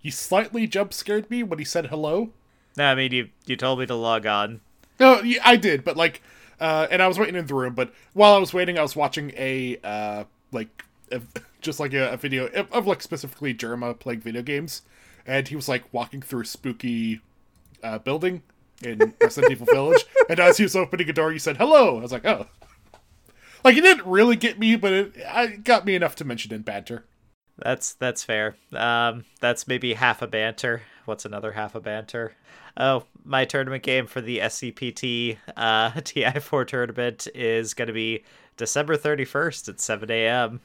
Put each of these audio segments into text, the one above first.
he slightly jump scared me when he said hello. No, I mean you you told me to log on. No, I did, but like, uh, and I was waiting in the room. But while I was waiting, I was watching a uh, like a, just like a, a video of, of, like specifically Jerma playing video games, and he was like walking through a spooky uh, building in Resident Evil Village, and as he was opening a door, he said hello. I was like, oh, like it didn't really get me, but it, it got me enough to mention in banter. That's that's fair. Um, that's maybe half a banter. What's another half a banter? Oh, my tournament game for the SCPT uh, TI4 tournament is going to be December 31st at 7 a.m.,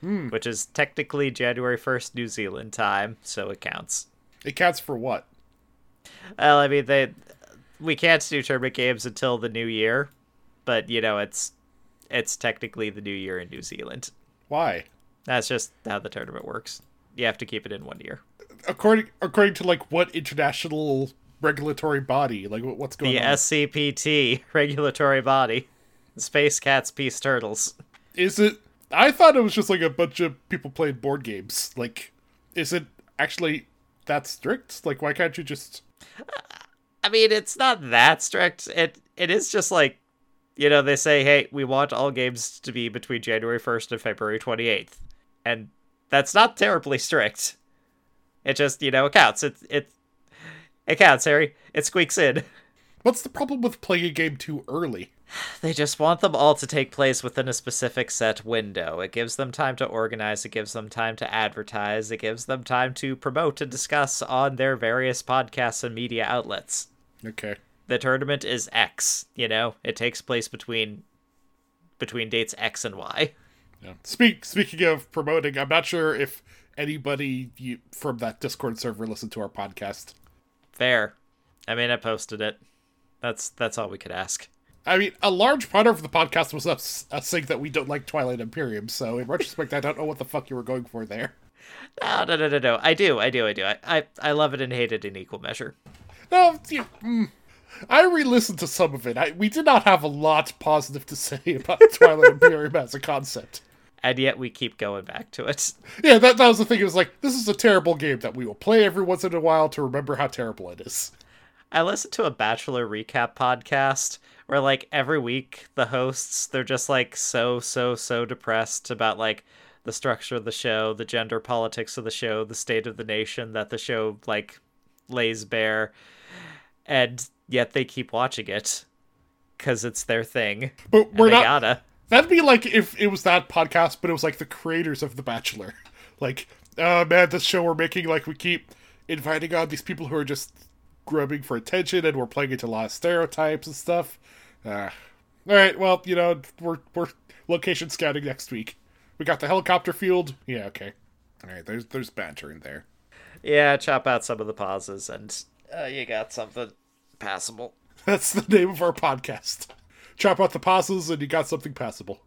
hmm. which is technically January 1st New Zealand time, so it counts. It counts for what? Well, I mean, they we can't do tournament games until the new year, but you know, it's it's technically the new year in New Zealand. Why? That's just how the tournament works. You have to keep it in one year. According according to like what international regulatory body? Like what's going the on? The SCPT regulatory body. Space Cats Peace Turtles. Is it I thought it was just like a bunch of people playing board games. Like is it actually that strict? Like why can't you just I mean, it's not that strict. It it is just like you know, they say, "Hey, we want all games to be between January 1st and February 28th." And that's not terribly strict. It just, you know, it counts. It it it counts, Harry. It squeaks in. What's the problem with playing a game too early? They just want them all to take place within a specific set window. It gives them time to organize, it gives them time to advertise, it gives them time to promote and discuss on their various podcasts and media outlets. Okay. The tournament is X, you know? It takes place between between dates X and Y. Yeah. Speak speaking of promoting, I'm not sure if anybody you, from that Discord server listened to our podcast. Fair. I mean, I posted it. That's that's all we could ask. I mean, a large part of the podcast was us, us saying that we don't like Twilight Imperium. So in retrospect, I don't know what the fuck you were going for there. No, no, no, no, no. I do, I do, I do. I, I, I love it and hate it in equal measure. No, you, mm, I re-listened to some of it. I, we did not have a lot positive to say about Twilight Imperium as a concept and yet we keep going back to it. Yeah, that, that was the thing. It was like, this is a terrible game that we will play every once in a while to remember how terrible it is. I listened to a Bachelor recap podcast where, like, every week the hosts, they're just, like, so, so, so depressed about, like, the structure of the show, the gender politics of the show, the state of the nation that the show, like, lays bare. And yet they keep watching it because it's their thing. But we're not. Gotta. That'd be like if it was that podcast, but it was like the creators of The Bachelor. Like, oh man, this show we're making, like, we keep inviting on these people who are just grubbing for attention, and we're playing into a lot of stereotypes and stuff. Uh, all right, well, you know, we're we're location scouting next week. We got the helicopter field. Yeah, okay. All right, there's there's banter in there. Yeah, chop out some of the pauses, and uh, you got something passable. That's the name of our podcast chop out the pauses, and you got something passable.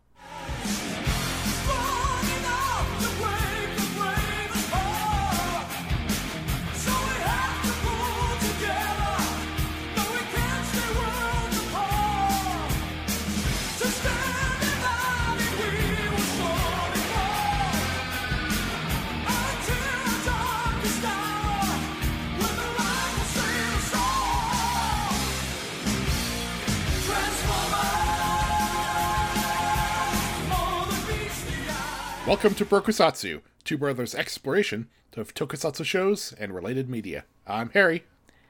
Welcome to Brokusatsu, Two Brothers' exploration of tokusatsu shows and related media. I'm Harry.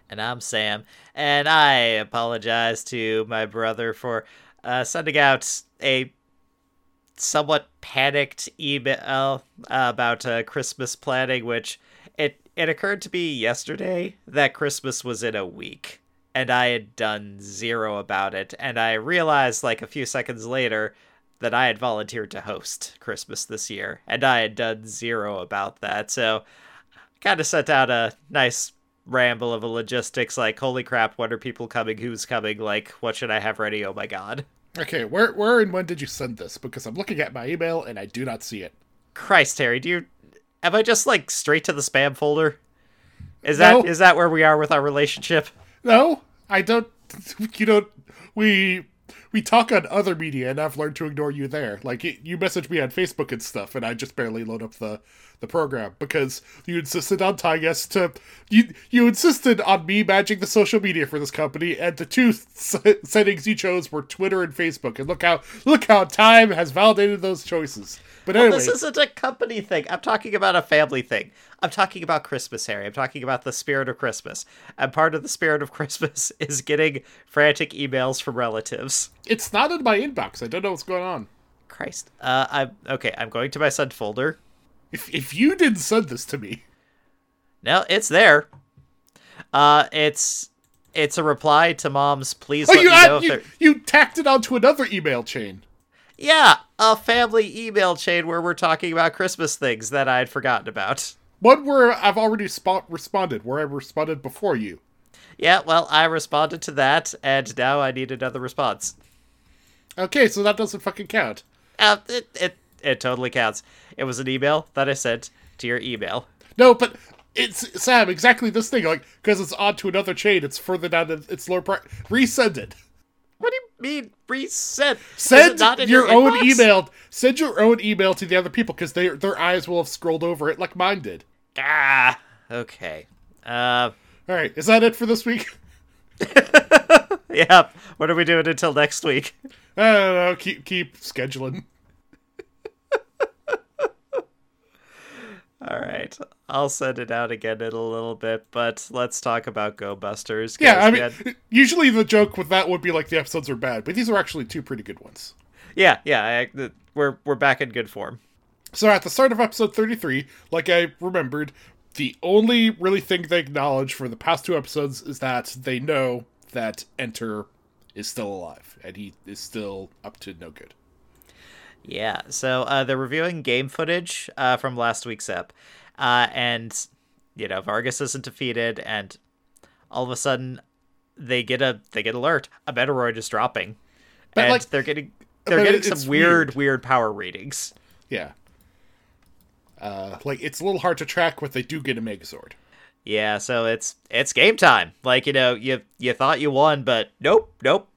And I'm Sam. And I apologize to my brother for uh, sending out a somewhat panicked email about uh, Christmas planning, which it, it occurred to me yesterday that Christmas was in a week. And I had done zero about it. And I realized, like, a few seconds later that I had volunteered to host Christmas this year, and I had done zero about that. So, kind of sent out a nice ramble of a logistics like, holy crap, when are people coming? Who's coming? Like, what should I have ready? Oh my god. Okay, where where and when did you send this? Because I'm looking at my email and I do not see it. Christ, Harry, do you am I just like straight to the spam folder? Is no. that is that where we are with our relationship? No, I don't. You don't. We we talk on other media, and I've learned to ignore you there. Like you message me on Facebook and stuff, and I just barely load up the the program because you insisted on tying us to you. You insisted on me managing the social media for this company, and the two s- settings you chose were Twitter and Facebook. And look how look how time has validated those choices. But anyway, This isn't a company thing. I'm talking about a family thing. I'm talking about Christmas, Harry. I'm talking about the spirit of Christmas. And part of the spirit of Christmas is getting frantic emails from relatives. it's not in my inbox. I don't know what's going on. Christ. Uh, I'm okay. I'm going to my sent folder. If if you didn't send this to me, No, it's there. Uh, it's it's a reply to mom's. Please oh, let you me know add, you, you tacked it onto another email chain. Yeah, a family email chain where we're talking about Christmas things that I'd forgotten about. One where I've already spot responded, where I responded before you. Yeah, well, I responded to that, and now I need another response. Okay, so that doesn't fucking count. Uh, it, it it totally counts. It was an email that I sent to your email. No, but it's Sam exactly this thing. Like because it's on to another chain, it's further down. in- It's lower. Pri- resend it. What do you mean resend? Send in your, own inbox? email. Send your own email to the other people because their their eyes will have scrolled over it like mine did. Ah, okay. Uh, All right, is that it for this week? yeah. What are we doing until next week? I don't know. Keep keep scheduling. All right, I'll send it out again in a little bit, but let's talk about Go Busters. Yeah, I mean, had- usually the joke with that would be like the episodes are bad, but these are actually two pretty good ones. yeah, yeah. I, we're we're back in good form. So at the start of episode 33, like I remembered, the only really thing they acknowledge for the past two episodes is that they know that Enter is still alive and he is still up to no good. Yeah, so uh, they're reviewing game footage uh, from last week's ep, uh, and you know Vaglass isn't defeated, and all of a sudden they get a they get alert a Metoroid is dropping, But, and like- they're getting they're getting some weird, weird. weird power readings. Yeah. Uh, like it's a little hard to track, but they do get a Megazord. Yeah, so it's it's game time. Like you know you you thought you won, but nope, nope,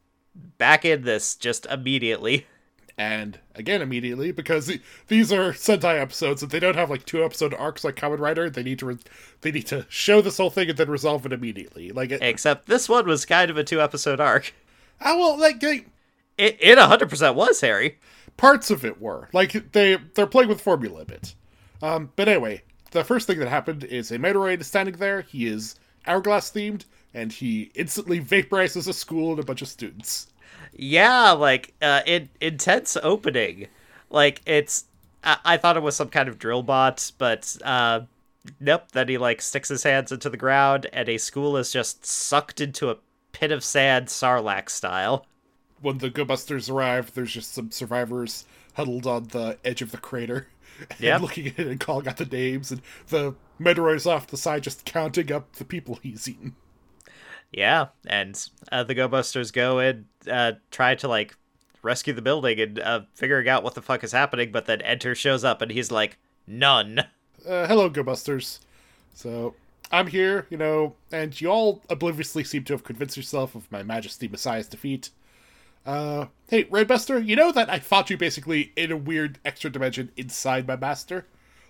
back in this just immediately. And again, immediately because these are Sentai episodes, and they don't have like two episode arcs like Kamen Rider. They need to re- they need to show this whole thing and then resolve it immediately. Like, it, Except this one was kind of a two episode arc. ah, well, like they, It it hundred percent was Harry. parts of it were like they they're playing with formula a bit. Um, but anyway, the first thing that happened is a Metoroid is standing there. He is hourglass themed, and he instantly vaporizes a school and a bunch of students. Yeah, like uh, in, intense opening. Like it's, I, I thought it was some kind of drill bot, but uh, nope. Then he like sticks his hands into the ground, and a school is just sucked into a pit of sand, Sarlacc style. When the Go Busters arrive, there's just some survivors huddled on the edge of the crater, and Yep. looking at it and calling out the names, and the Metoroid is off the side just counting up the people he's eaten. Yeah, and uh, the Go Busters go and uh, try to like rescue the building and uh, figuring out what the fuck is happening, but then Enter shows up and he's like, none. uh, hello, Go Busters. So I'm here, you know, and you all obliviously seem to have convinced yourself of my Majesty Messiah's defeat. Uh, hey, Redbuster, you know that I fought you basically in a weird extra dimension inside my master?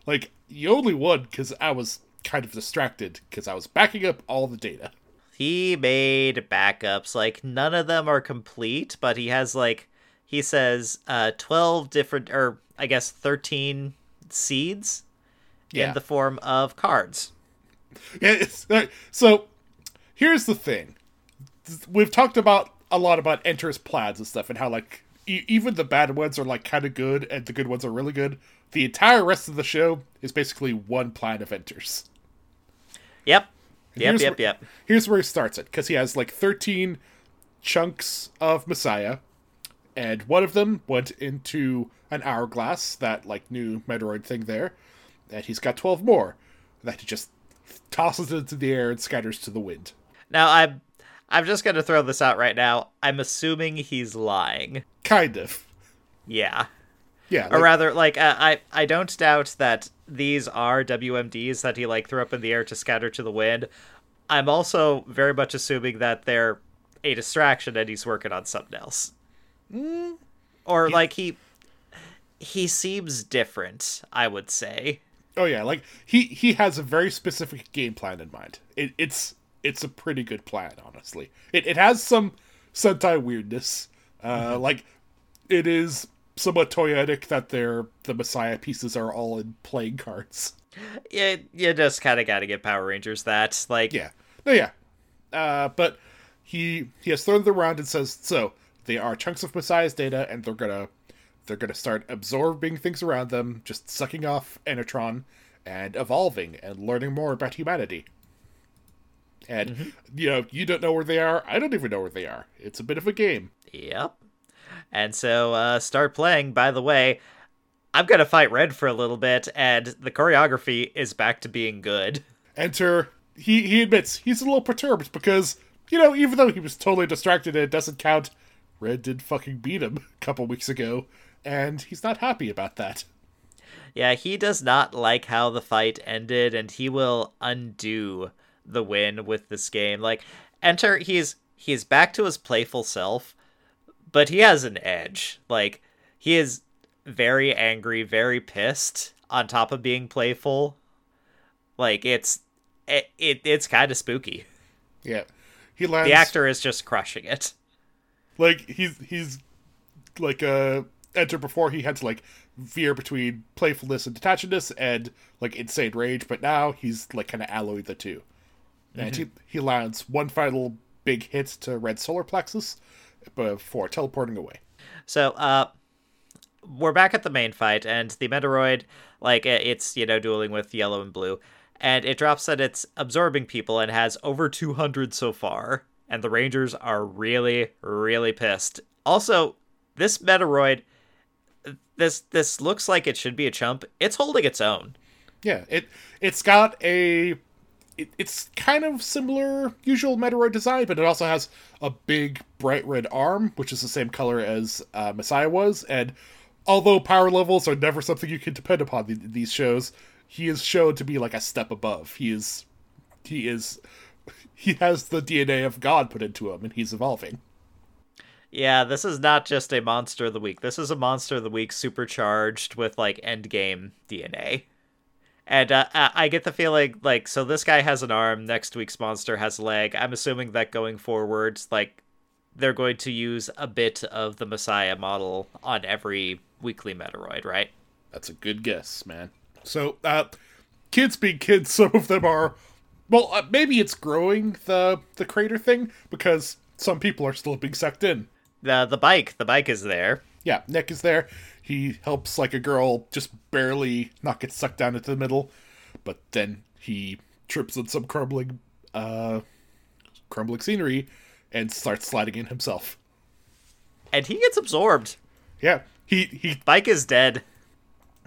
Like, you only won because I was kind of distracted because I was backing up all the data. He made backups. Like none of them are complete, but he has like he says uh 12 different or I guess 13 seeds Yeah. in the form of cards. Yeah, it's, uh, so here's the thing. We've talked about a lot about Enter's plans and stuff, and how like e- even the bad ones are like kind of good, and the good ones are really good. The entire rest of the show is basically one plan of Enter's. Yep. Yep, Here's yep, where- yep. Here's where he starts it because he has like 13 chunks of Messiah, and one of them went into an hourglass, that like new Metroid thing there, and he's got 12 more that he just tosses into the air and scatters to the wind. Now I'm I'm just going to throw this out right now. I'm assuming he's lying. Kind of. Yeah. Yeah. or rather like uh, i i don't doubt that these are wmds that he like threw up in the air to scatter to the wind i'm also very much assuming that they're a distraction and he's working on something else or like he he seems different. I would say. Oh yeah, like he he has a very specific game plan in mind. It, it's it's a pretty good plan, honestly. It it has some Sentai weirdness. Uh, like it is somewhat toyetic that their the Messiah pieces are all in playing cards. Yeah, you just kind of got to get Power Rangers that. Like, Yeah, no, yeah. Uh, but he he has thrown them around and says, so they are chunks of Messiah's data, and they're gonna they're gonna start absorbing things around them, just sucking off Enetron and evolving and learning more about humanity. And you know, you don't know where they are. I don't even know where they are. It's a bit of a game. Yep. And so uh, start playing. By the way, I'm gonna fight Red for a little bit, and the choreography is back to being good. Enter. He he admits he's a little perturbed because you know even though he was totally distracted and it doesn't count, Red did fucking beat him a couple weeks ago, and he's not happy about that. Yeah, he does not like how the fight ended, and he will undo the win with this game. Like, enter he's he's back to his playful self, but he has an edge. Like, he is very angry, very pissed, on top of being playful. Like, it's it, it it's kind of spooky. Yeah, he lands The actor is just crushing it. like he's he's like uh enter before he had to like veer between playfulness and detachedness and like insane rage, but now he's like kind of alloy the 2 and he he lands one final big hit to red solar plexus before teleporting away. So, uh, we're back at the main fight, and the Metoroid, like, uh, it's, you know, dueling with yellow and blue, and it drops that it's absorbing people and has over 200 so far, and the Rangers are really, really pissed. Also, this Metoroid, this this looks like it should be a chump. It's holding its own. Yeah, it it's got a it, it's kind of similar usual Metoroid design, but it also has a big bright red arm, which is the same color as uh, Messiah was. And although power levels are never something you can depend upon these shows, he is shown to be like a step above. He is he is he has the DNA of God put into him, and he's evolving. Yeah, this is not just a monster of the week. This is a monster of the week supercharged with like endgame DNA. And uh, I I get the feeling like so this guy has an arm, next week's monster has a leg. I'm assuming that going forward, like they're going to use a bit of the Messiah model on every weekly Metoroid, right? That's a good guess, man. So, uh, kids being kids, some of them are. Well, uh, maybe it's growing the the crater thing because some people are still being sucked in. The the bike, the bike is there. Yeah, Nick is there. He helps like a girl just barely not get sucked down into the middle, but then he trips on some crumbling, uh, crumbling scenery and starts sliding in himself. And he gets absorbed. Yeah, he he Bike is dead.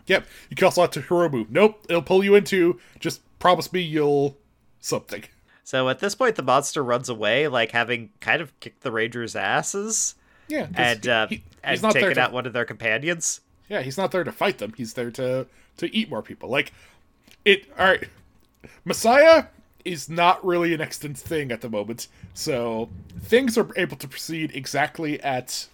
Yep. You can also out to Hiromu. Nope, it'll pull you into. Just promise me you'll something. So at this point the monster runs away, like having kind of kicked the Rangers' asses. Yeah, and uh, he- and he's not there taken to, out one of their companions. Yeah, he's not there to fight them. He's there to to eat more people. Like it. All right, Messiah is not really an extant thing at the moment, so things are able to proceed exactly at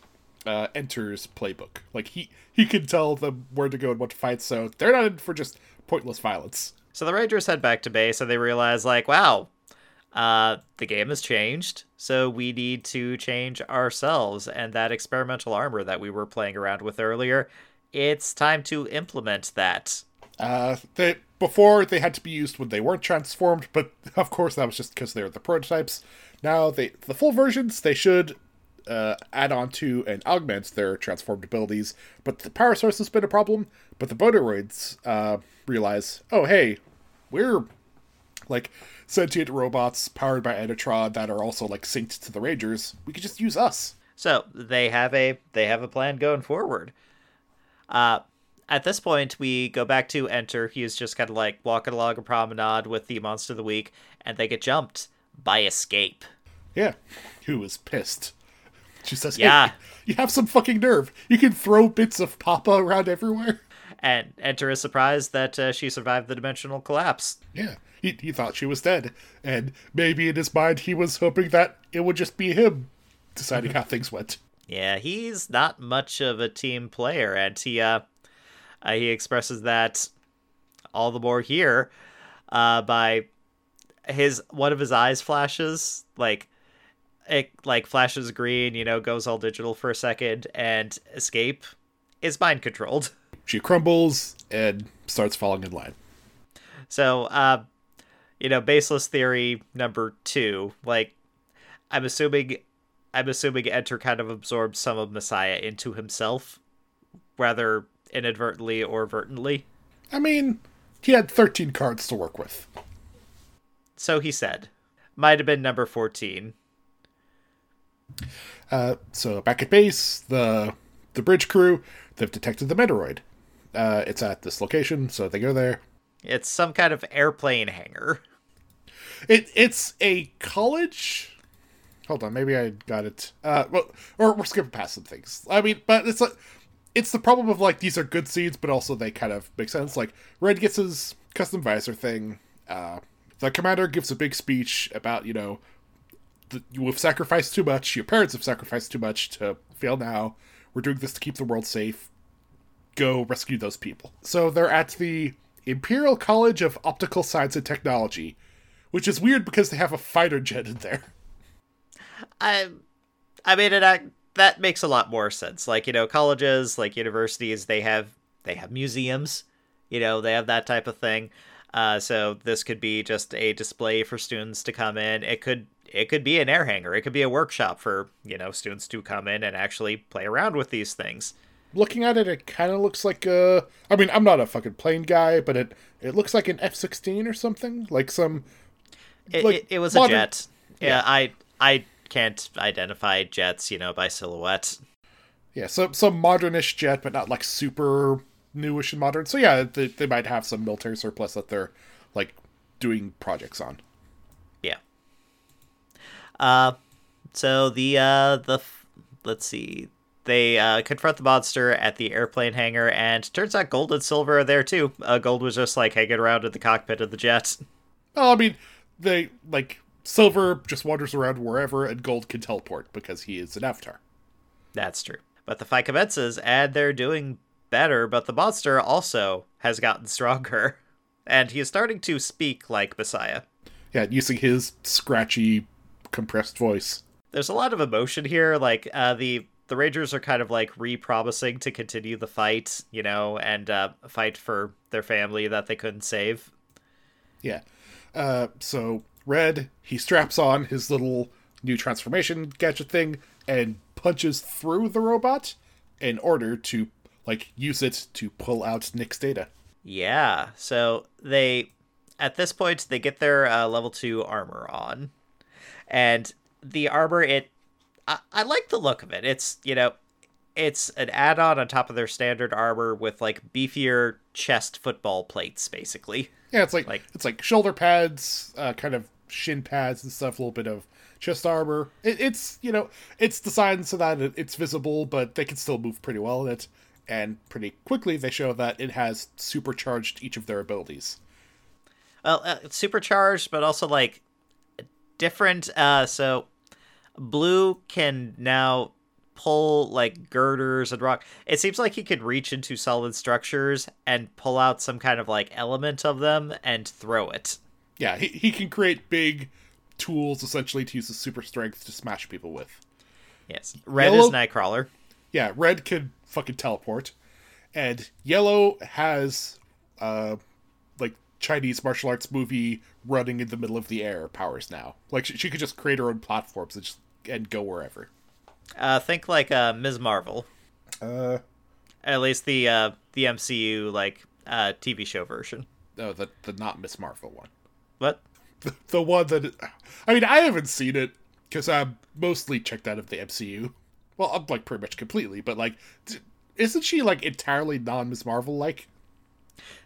uh, Enter's playbook. Like he he can tell them where to go and what to fight. So they're not in for just pointless violence. So the Rangers head back to base and they realize, like, wow, uh, the game has changed, so we need to change ourselves. And that experimental armor that we were playing around with earlier, it's time to implement that. Uh, they before they had to be used when they weren't transformed, but of course that was just because they're the prototypes. Now they the full versions they should uh, add on to and augment their transformed abilities, but the power source has been a problem. But the Botoroids uh, realize, oh hey, we're like sentient robots powered by Enetron that are also like synced to the Rangers. We could just use us. So they have a they have a plan going forward. Uh, at this point, we go back to enter. He is just kind of like walking along a promenade with the monster of the week, and they get jumped by escape. Yeah, who was pissed. She says, Yeah. "Hey, you have some fucking nerve. You can throw bits of Papa around everywhere." And enter is surprised that uh, she survived the dimensional collapse. Yeah, he, he thought she was dead, and maybe in his mind he was hoping that it would just be him deciding how things went. Yeah, he's not much of a team player, and he uh, uh he expresses that all the more here uh, by his one of his eyes flashes like it like flashes green, you know, goes all digital for a second, and escape is mind controlled. She crumbles and starts falling in line. So, uh, you know, baseless theory number two. Like, I'm assuming, I'm assuming Enter kind of absorbed some of Messiah into himself, whether inadvertently or vertently. I mean, he had 13 cards to work with. So he said. Might have been number 14. Uh, so back at base, the the bridge crew they've detected the Metoroid. Uh, it's at this location, so they go there. It's some kind of airplane hangar. It it's a college. Hold on, maybe I got it. Uh, well, or we're skipping past some things. I mean, but it's like it's the problem of like these are good seeds, but also they kind of make sense. Like Red gets his custom visor thing. Uh, the commander gives a big speech about you know the, you have sacrificed too much. Your parents have sacrificed too much to fail now. We're doing this to keep the world safe. Go rescue those people. So they're at the Imperial College of Optical Science and Technology, which is weird because they have a fighter jet in there. I, I mean, it that makes a lot more sense. Like you know, colleges, like universities, they have they have museums. You know, they have that type of thing. Uh, so this could be just a display for students to come in. It could it could be an air hangar. It could be a workshop for you know students to come in and actually play around with these things. Looking at it, it kind of looks like a. I mean, I'm not a fucking plane guy, but it it looks like an F-16 or something, like some. It, like it, it, was modern... a jet. Yeah, yeah, I I can't identify jets, you know, by silhouette. Yeah, so some modernish jet, but not like super newish and modern. So yeah, they, they might have some military surplus that they're like doing projects on. Yeah. Uh, so the uh the let's see, they uh, confront the monster at the airplane hangar, and turns out Gold and Silver are there too. Uh, Gold was just like hanging around in the cockpit of the jet. Oh, I mean, they like Silver just wanders around wherever, and Gold can teleport because he is an avatar. That's true. But the fight commences, and they're doing better. But the monster also has gotten stronger, and he is starting to speak like Messiah. Yeah, using his scratchy compressed voice. There's a lot of emotion here. Like uh, the the Rangers are kind of like re-promising to continue the fight, you know, and uh, fight for their family that they couldn't save. Yeah. Uh, so Red, he straps on his little new transformation gadget thing and punches through the robot in order to like use it to pull out Nick's data. Yeah. So they at this point they get their uh, level 2 armor on and the armor it I, I like the look of it. It's you know it's an add-on on top of their standard armor with like beefier chest football plates basically. Yeah it's like, like it's like shoulder pads uh, kind of shin pads and stuff a little bit of chest armor. It, it's you know it's designed so that it's visible but they can still move pretty well in it. And pretty quickly they show that it has supercharged each of their abilities. Well uh, supercharged but also like different. Uh, so Blue can now pull like girders and rock. It seems like he could reach into solid structures and pull out some kind of like element of them and throw it. Yeah, he, he can create big tools essentially to use his super strength to smash people with. Yes. Red Yellow, is Nightcrawler. Yeah, Red can fucking teleport. And Yellow has uh like Chinese martial arts movie running in the middle of the air powers now. Like she, she could just create her own platforms and just and go wherever. Uh, think like uh, Ms. Marvel. Uh, at least the uh, the MCU like uh, TV show version. No, the the not Miss Marvel one. What? The, the one that I mean, I haven't seen it because I'm mostly checked out of the MCU. Well, I'm like pretty much completely, but like, isn't she like entirely non Miss Marvel like?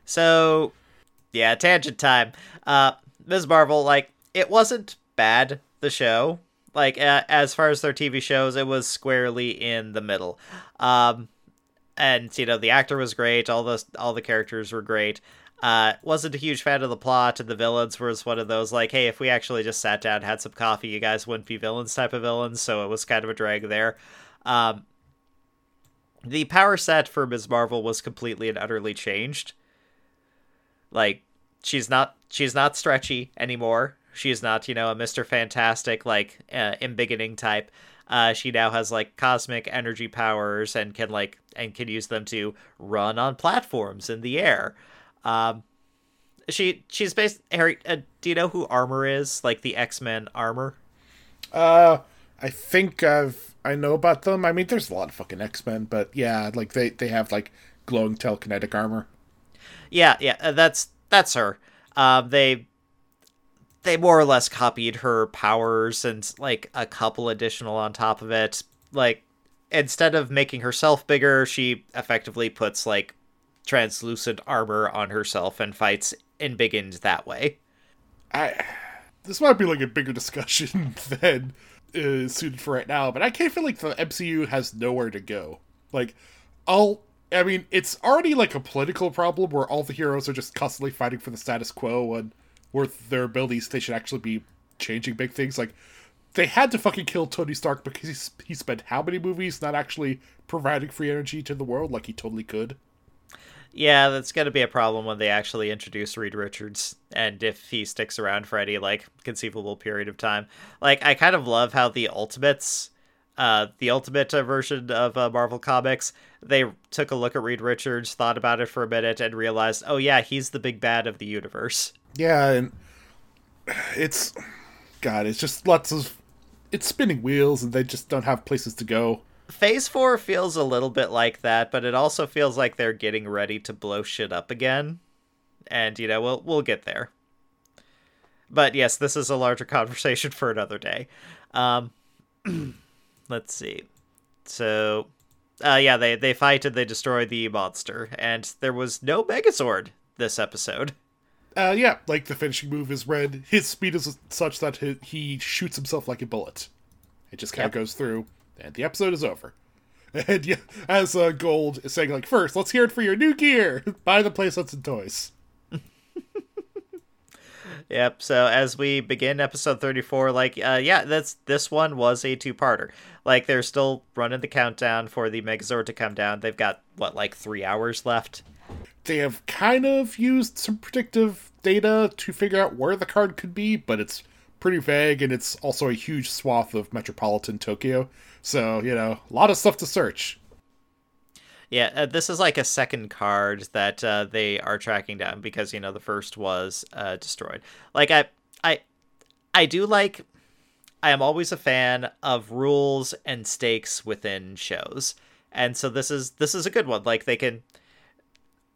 So yeah, tangent time. Uh, Ms. Marvel, like, it wasn't bad, the show. Like, uh, as far as their TV shows, it was squarely in the middle. Um, and, you know, the actor was great, all the, all the characters were great. Uh, wasn't a huge fan of the plot, and the villains was one of those, like, hey, if we actually just sat down had some coffee, you guys wouldn't be villains type of villains, so it was kind of a drag there. Um, the power set for Ms. Marvel was completely and utterly changed. Like she's not she's not stretchy anymore. She's not, you know, a Mr. Fantastic like uh, embiggening type. Uh, she now has like cosmic energy powers and can like and can use them to run on platforms in the air. Um, she she's based Harry. Uh, do you know who Armor is? Like the X Men Armor. Uh, I think I've I know about them. I mean, there's a lot of fucking X Men, but yeah, like they they have like glowing telekinetic armor. Yeah, yeah, uh, that's that's her. Um, they they more or less copied her powers and like a couple additional on top of it. Like instead of making herself bigger, she effectively puts like translucent armor on herself and fights and embiggened that way. I this might be like a bigger discussion than is suited for right now, but I of feel like the MCU has nowhere to go. Like, all I mean, it's already like a political problem where all the heroes are just constantly fighting for the status quo and with their abilities they should actually be changing big things. Like, they had to fucking kill Tony Stark because he, he spent how many movies not actually providing free energy to the world like he totally could. Yeah, that's going to be a problem when they actually introduce Reed Richards and if he sticks around for any like conceivable period of time. Like I kind of love how the Ultimates uh the Ultimate version of uh, Marvel Comics, they took a look at Reed Richards, thought about it for a minute and realized, "Oh yeah, he's the big bad of the universe." Yeah, and it's god, it's just lots of it's spinning wheels and they just don't have places to go. Phase 4 feels a little bit like that, but it also feels like they're getting ready to blow shit up again. And you know, we'll we'll get there. But yes, this is a larger conversation for another day. Um let's see. So uh yeah, they they fight and they destroy the monster and there was no Megazord this episode. Uh, yeah, like the finishing move is red. His speed is such that he, he shoots himself like a bullet. It just kind of yep. goes through and the episode is over. And yeah, as uh, Gold is saying, like, first, let's hear it for your new gear. Buy the playsets and toys. yep. So as we begin episode thirty-four, like, uh, yeah, that's this one was a two-parter. Like, they're still running the countdown for the Megazord to come down. They've got what, like, three hours left. They have kind of used some predictive data to figure out where the card could be, but it's pretty vague, and it's also a huge swath of metropolitan Tokyo. So, you know, a lot of stuff to search. Yeah, uh, this is like a second card that uh, they are tracking down because you know the first was uh, destroyed. Like I, I, I do like. I am always a fan of rules and stakes within shows, and so this is this is a good one. Like they can,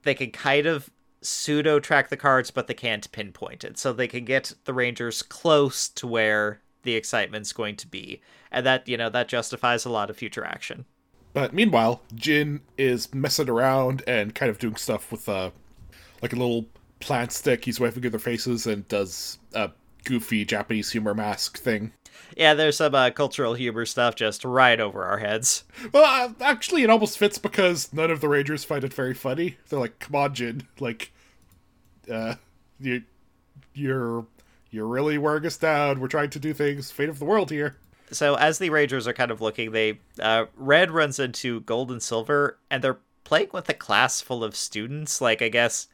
they can kind of pseudo track the cards, but they can't pinpoint it. So they can get the Rangers close to where the excitement's going to be and that you know that justifies a lot of future action. But meanwhile, Jin is messing around and kind of doing stuff with uh, like a little plant stick. He's waving at their faces and does a goofy Japanese humor mask thing. Yeah, there's some uh, cultural humor stuff just right over our heads. Well, uh, actually, it almost fits because none of the Rangers find it very funny. They're like, "Come on, Jin! Like, uh, you, you're, you're really wearing us down. We're trying to do things. Fate of the world here." so as the Rangers are kind of looking, they uh, Red runs into Gold and Silver, and they're playing with a class full of students. Like I guess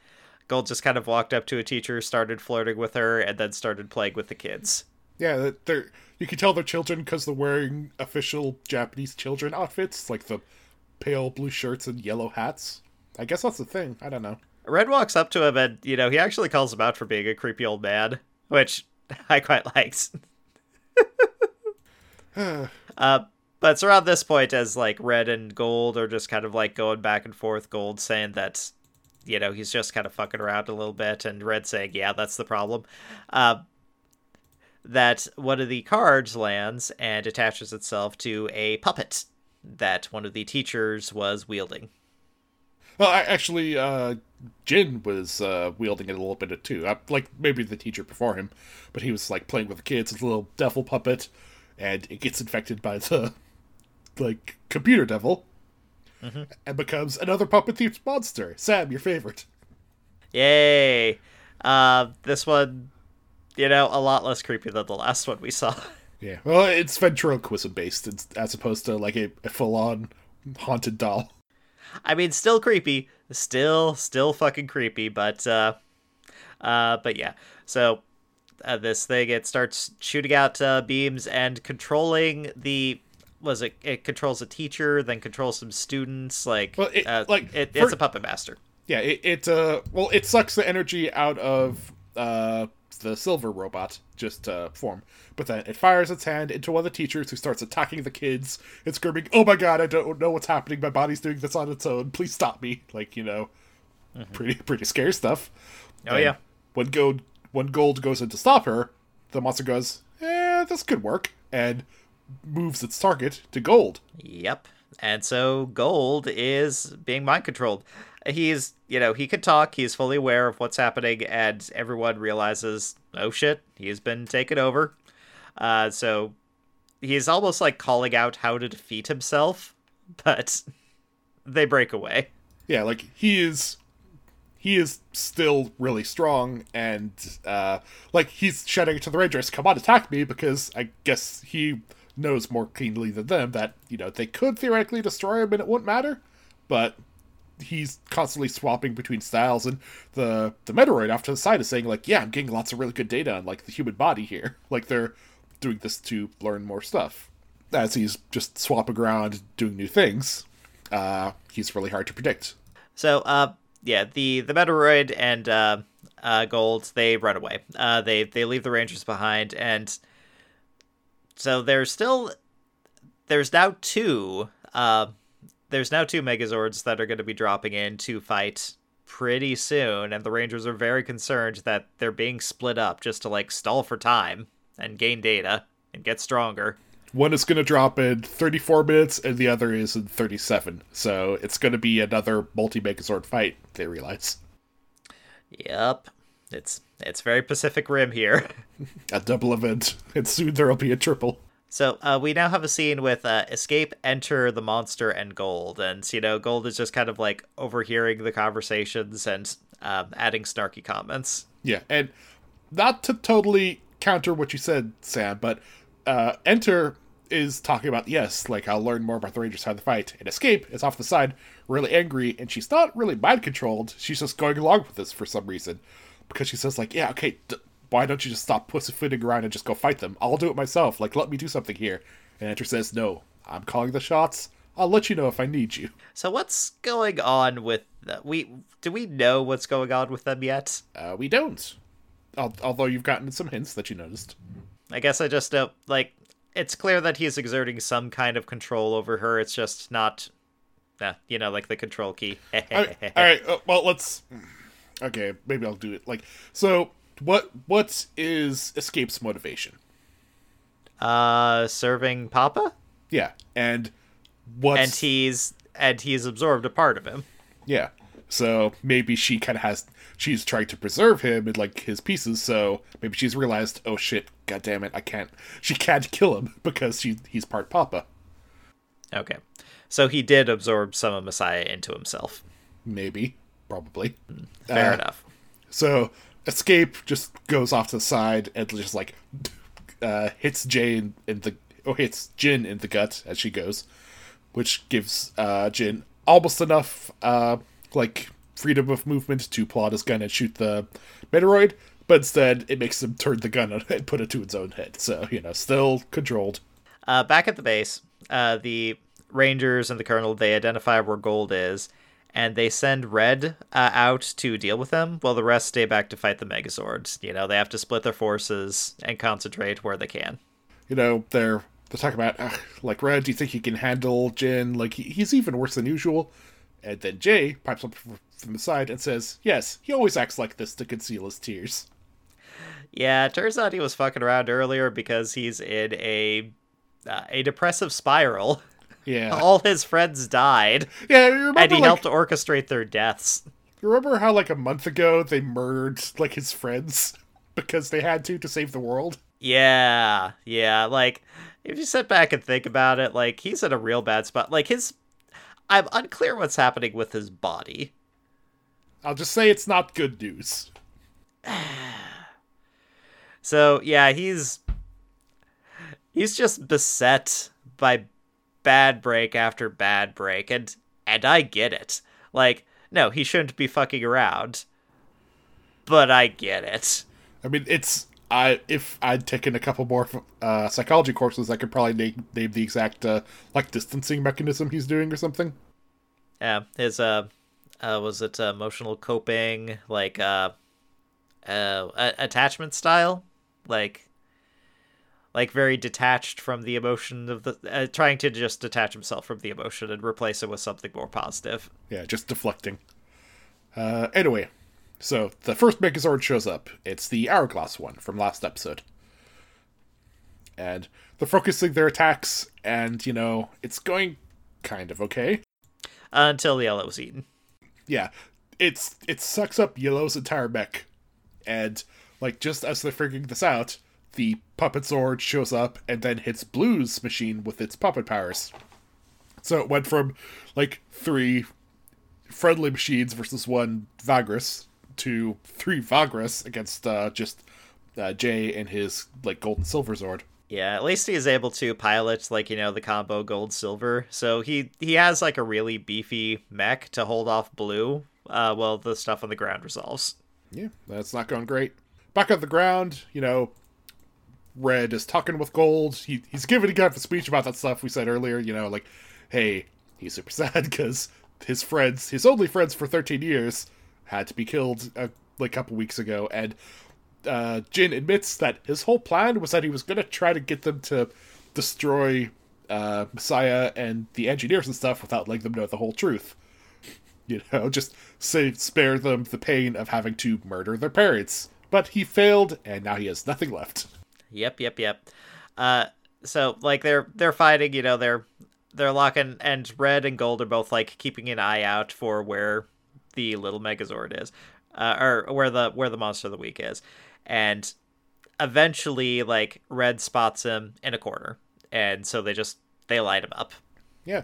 Gold just kind of walked up to a teacher, started flirting with her, and then started playing with the kids. Yeah, they're you can tell they're children because they're wearing official Japanese children outfits, like the pale blue shirts and yellow hats. I guess that's the thing. I don't know. Red walks up to him and you know he actually calls him out for being a creepy old man, which I quite liked. uh, but it's around this point as like red and gold are just kind of like going back and forth. Gold saying that you know he's just kind of fucking around a little bit, and red saying yeah that's the problem. Uh, that one of the cards lands and attaches itself to a puppet that one of the teachers was wielding. Well, actually, uh, Jin was uh, wielding it a little bit too. Uh, like maybe the teacher before him, but he was like playing with the kids. It's a little devil puppet and it gets infected by the like computer devil mm-hmm. and becomes another puppet themed monster. Sam, your favorite. Yay! Uh, this one, you know, a lot less creepy than the last one we saw. Yeah, well, it's ventriloquism based, it's, as opposed to like a, a full on haunted doll. I mean, still creepy, still, still fucking creepy, but, uh, uh, but yeah. So, uh, this thing it starts shooting out uh, beams and controlling the. Was it? It controls a teacher, then controls some students. Like, Well, it- uh, like, it, for- it's a puppet master. Yeah, it, it uh well it sucks the energy out of uh the silver robot just uh form. But then it fires its hand into one of the teachers who starts attacking the kids and screaming, Oh my god, I don't know what's happening, my body's doing this on its own, please stop me. Like, you know pretty pretty scary stuff. Oh And yeah. When gold when gold goes in to stop her, the monster goes, Eh, this could work and moves its target to gold. Yep. And so Gold is being mind controlled. He's, you know, he could talk, he's fully aware of what's happening, and everyone realizes, oh shit, he's been taken over. Uh, so he's almost like calling out how to defeat himself, but they break away. yeah like he is he is still really strong and uh like he's shouting to the rangers come on attack me because i guess he knows more keenly than them that you know they could theoretically destroy him and it wouldn't matter but he's constantly swapping between styles and the the Metoroid off to the side is saying like yeah i'm getting lots of really good data on like the human body here. Like they're doing this to learn more stuff. As he's just swapping around doing new things uh he's really hard to predict. So, uh, yeah, the the Metoroid and uh, uh, Gold they run away. Uh, they they leave the Rangers behind, and so there's still there's now two uh, there's now two Megazords that are going to be dropping in to fight pretty soon, and the Rangers are very concerned that they're being split up just to like stall for time and gain data and get stronger. One is going to drop in 34 minutes, and the other is in 37. So it's going to be another multi Megazord fight. They realize Yep, it's it's very Pacific Rim here. a double event, and soon there'll be a triple. So uh, we now have a scene with uh, escape, enter the monster, and Gold, and you know Gold is just kind of like overhearing the conversations and um, adding snarky comments. Yeah, and not to totally counter what you said, Sam, but uh, Enter is talking about yes, like I'll learn more about the Rangers how to fight, and Escape is off the side, really angry, and she's not really mind controlled. She's just going along with this for some reason because she says like, yeah, okay, d- why don't you just stop pussyfooting around and just go fight them? I'll do it myself. Like, let me do something here. And Enter says, no, I'm calling the shots. I'll let you know if I need you. So what's going on with the, we? Do we know what's going on with them yet? Uh, we don't. Al- Although you've gotten some hints that you noticed. I guess I just don't like. It's clear that he's exerting some kind of control over her. It's just not, uh, you know, like the control key. all right, all right uh, well let's okay maybe i'll do it like so what what is escape's motivation uh, serving Papa, yeah and what? and he's and he's absorbed a part of him. yeah so maybe she kind of has she's trying to preserve him and like his pieces so maybe she's realized oh shit god damn it i can't she can't kill him because she he's part papa Okay. So he did absorb some of Messiah into himself. maybe probably Fair Uh, enough. So escape just goes off to the side and just like uh, hits Jane in the or hits Jin in the gut as she goes, which gives uh, Jin almost enough uh, like freedom of movement to pull out his gun and shoot the Metoroid, but instead it makes him turn the gun and put it to its own head. So you know, still controlled. Uh, back at the base, uh, the Rangers and the Colonel they identify where Gold is, and they send Red uh, out to deal with them, while the rest stay back to fight the Megazords. You know, they have to split their forces and concentrate where they can. You know, they're they're talking about "Ugh, like Red. Do you think he can handle Jin? Like he, he's even worse than usual. And then Jay pipes up from the side and says, "Yes, he always acts like this to conceal his tears." Yeah, it turns out he was fucking around earlier because he's in a uh, a depressive spiral. Yeah, All his friends died, yeah. Remember, and he like, helped orchestrate their deaths. you remember how like a month ago they murdered like his friends because they had to to save the world. Yeah, yeah. Like, if you sit back and think about it, like he's in a real bad spot. Like his, I'm unclear what's happening with his body. I'll just say it's not good news. So yeah, he's he's just beset by bad break after bad break and and I get it. Like, no, he shouldn't be fucking around. But I get it. I mean, it's I if I'd taken a couple more uh, psychology courses, I could probably name, name the exact uh, like distancing mechanism he's doing or something. Yeah, his uh, uh was it uh, emotional coping, like uh, uh, attachment style, like like very detached from the emotion of the uh, trying to just detach himself from the emotion and replace it with something more positive. Yeah just deflecting. Uh anyway so the first megazord shows up. It's the hourglass one from last episode. And they're focusing their attacks and you know it's going kind of okay. Until yellow's eaten. Yeah it's it sucks up yellow's entire mech. And like just as they're figuring this out the puppet sword shows up and then hits Blue's machine with its puppet powers. So it went from like three friendly machines versus one Vaglass to three Vaglass against uh, just uh, Jay and his like gold and silver sword. Yeah, at least he is able to pilot like you know the combo gold silver. So he he has like a really beefy mech to hold off Blue. Uh, while the stuff on the ground resolves. Yeah, that's not going great. Back on the ground, you know, Red is talking with Gold. He he's giving a a speech about that stuff we said earlier. You know, like, hey, he's super sad because his friends, his only friends for 13 years, had to be killed uh, like a couple weeks ago, and uh, Jin admits that his whole plan was that he was going to try to get them to destroy uh, Messiah and the engineers and stuff without letting them know the whole truth. You know, just say spare them the pain of having to murder their parents. But he failed, and now he has nothing left. Yep, yep, yep. Uh, so like they're they're fighting. You know, they're they're locking, and red and gold are both like keeping an eye out for where the little Megazord is, uh, or where the where the monster of the week is, and eventually like red spots him in a corner, and so they just they light him up. Yeah.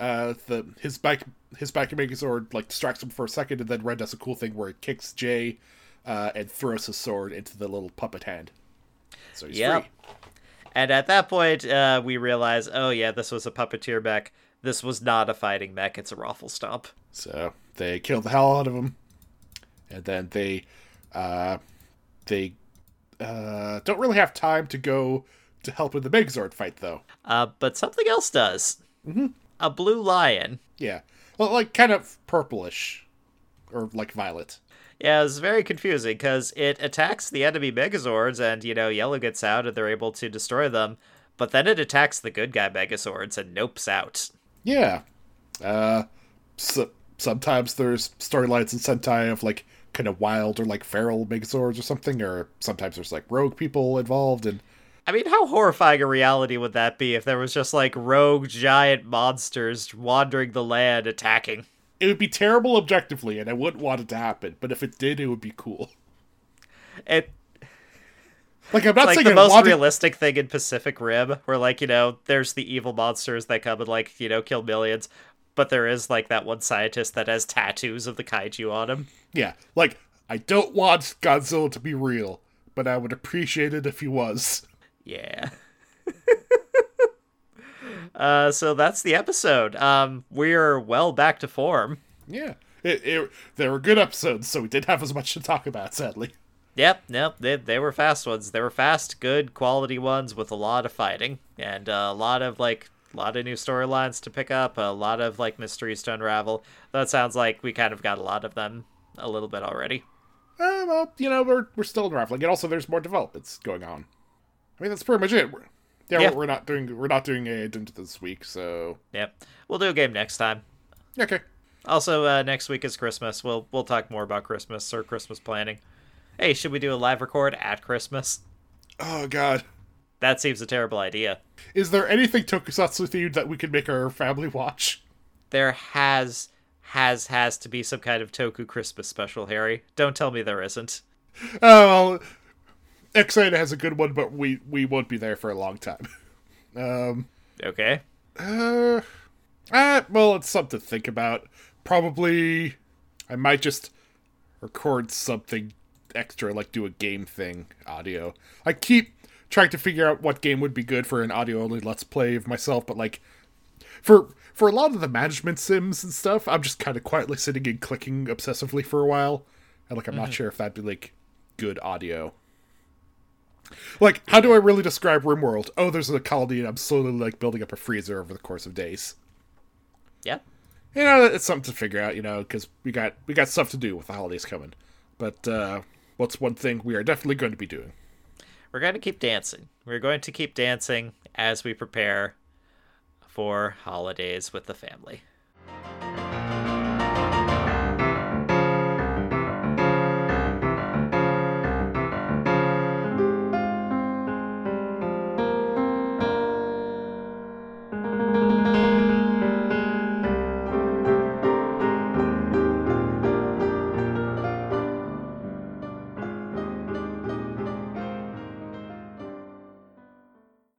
Uh, the his back his back Megazord like distracts him for a second, and then Red does a cool thing where it kicks Jay uh, and throws his sword into the little puppet hand. So he's yep. free. And at that point, uh, we realize, oh yeah, this was a puppeteer mech. This was not a fighting mech. It's a raffle stomp. So they kill the hell out of him, and then they, uh, they, uh, don't really have time to go to help with the Megazord fight though. Uh, but something else does. Mm-hmm. A blue lion. Yeah, well, like kind of purplish, or like violet. Yeah, it's very confusing because it attacks the enemy Megazords, and you know, Yellow gets out, and they're able to destroy them. But then it attacks the good guy Megazords and nopes out. Yeah, uh, so, sometimes there's storylines in Sentai of like kind of wild or like feral Megazords or something, or sometimes there's like rogue people involved, and I mean, how horrifying a reality would that be if there was just like rogue giant monsters wandering the land attacking? It would be terrible objectively, and I wouldn't want it to happen. But if it did, it would be cool. It like I'm not like saying the most realistic thing in Pacific Rim, where like you know, there's the evil monsters that come and like you know kill millions, but there is like that one scientist that has tattoos of the kaiju on him. Yeah, like I don't want Godzilla to be real, but I would appreciate it if he was. Yeah. Uh, so that's the episode. Um, we're well back to form. Yeah, it, it, they were good episodes, so we didn't have as much to talk about, sadly. Yep, nope, they, they were fast ones. They were fast, good, quality ones with a lot of fighting and a lot of like a lot of new storylines to pick up, a lot of like mysteries to unravel. That sounds like we kind of got a lot of them a little bit already. Uh, well, you know, we're we're still unraveling, and also there's more developments going on. I mean, that's pretty much it. We're, yeah, yeah. We're, not doing we're not doing a into this week, so yep, we'll do a game next time. Okay. Also, uh, next week is Christmas. We'll we'll talk more about Christmas or Christmas planning. Hey, should we do a live record at Christmas? Oh God, that seems a terrible idea. Is there anything Tokusatsu themed that we could make our family watch? There has has has to be some kind of Toku Christmas special, Harry. Don't tell me there isn't. Oh, well, Excited has a good one, but we we won't be there for a long time. um, okay. Uh, uh, well, it's something to think about. Probably, I might just record something extra, like do a game thing audio. I keep trying to figure out what game would be good for an audio only let's play of myself, but like for for a lot of the management sims and stuff, I'm just kind of quietly sitting and clicking obsessively for a while, and like I'm not sure if that'd be like good audio. Like, how do I really describe RimWorld? Oh, there's a colony, and I'm slowly like building up a freezer over the course of days. Yeah. You know, it's something to figure out. You know, because we got we got stuff to do with the holidays coming. But uh, what's one thing we are definitely going to be doing? We're going to keep dancing. We're going to keep dancing as we prepare for holidays with the family.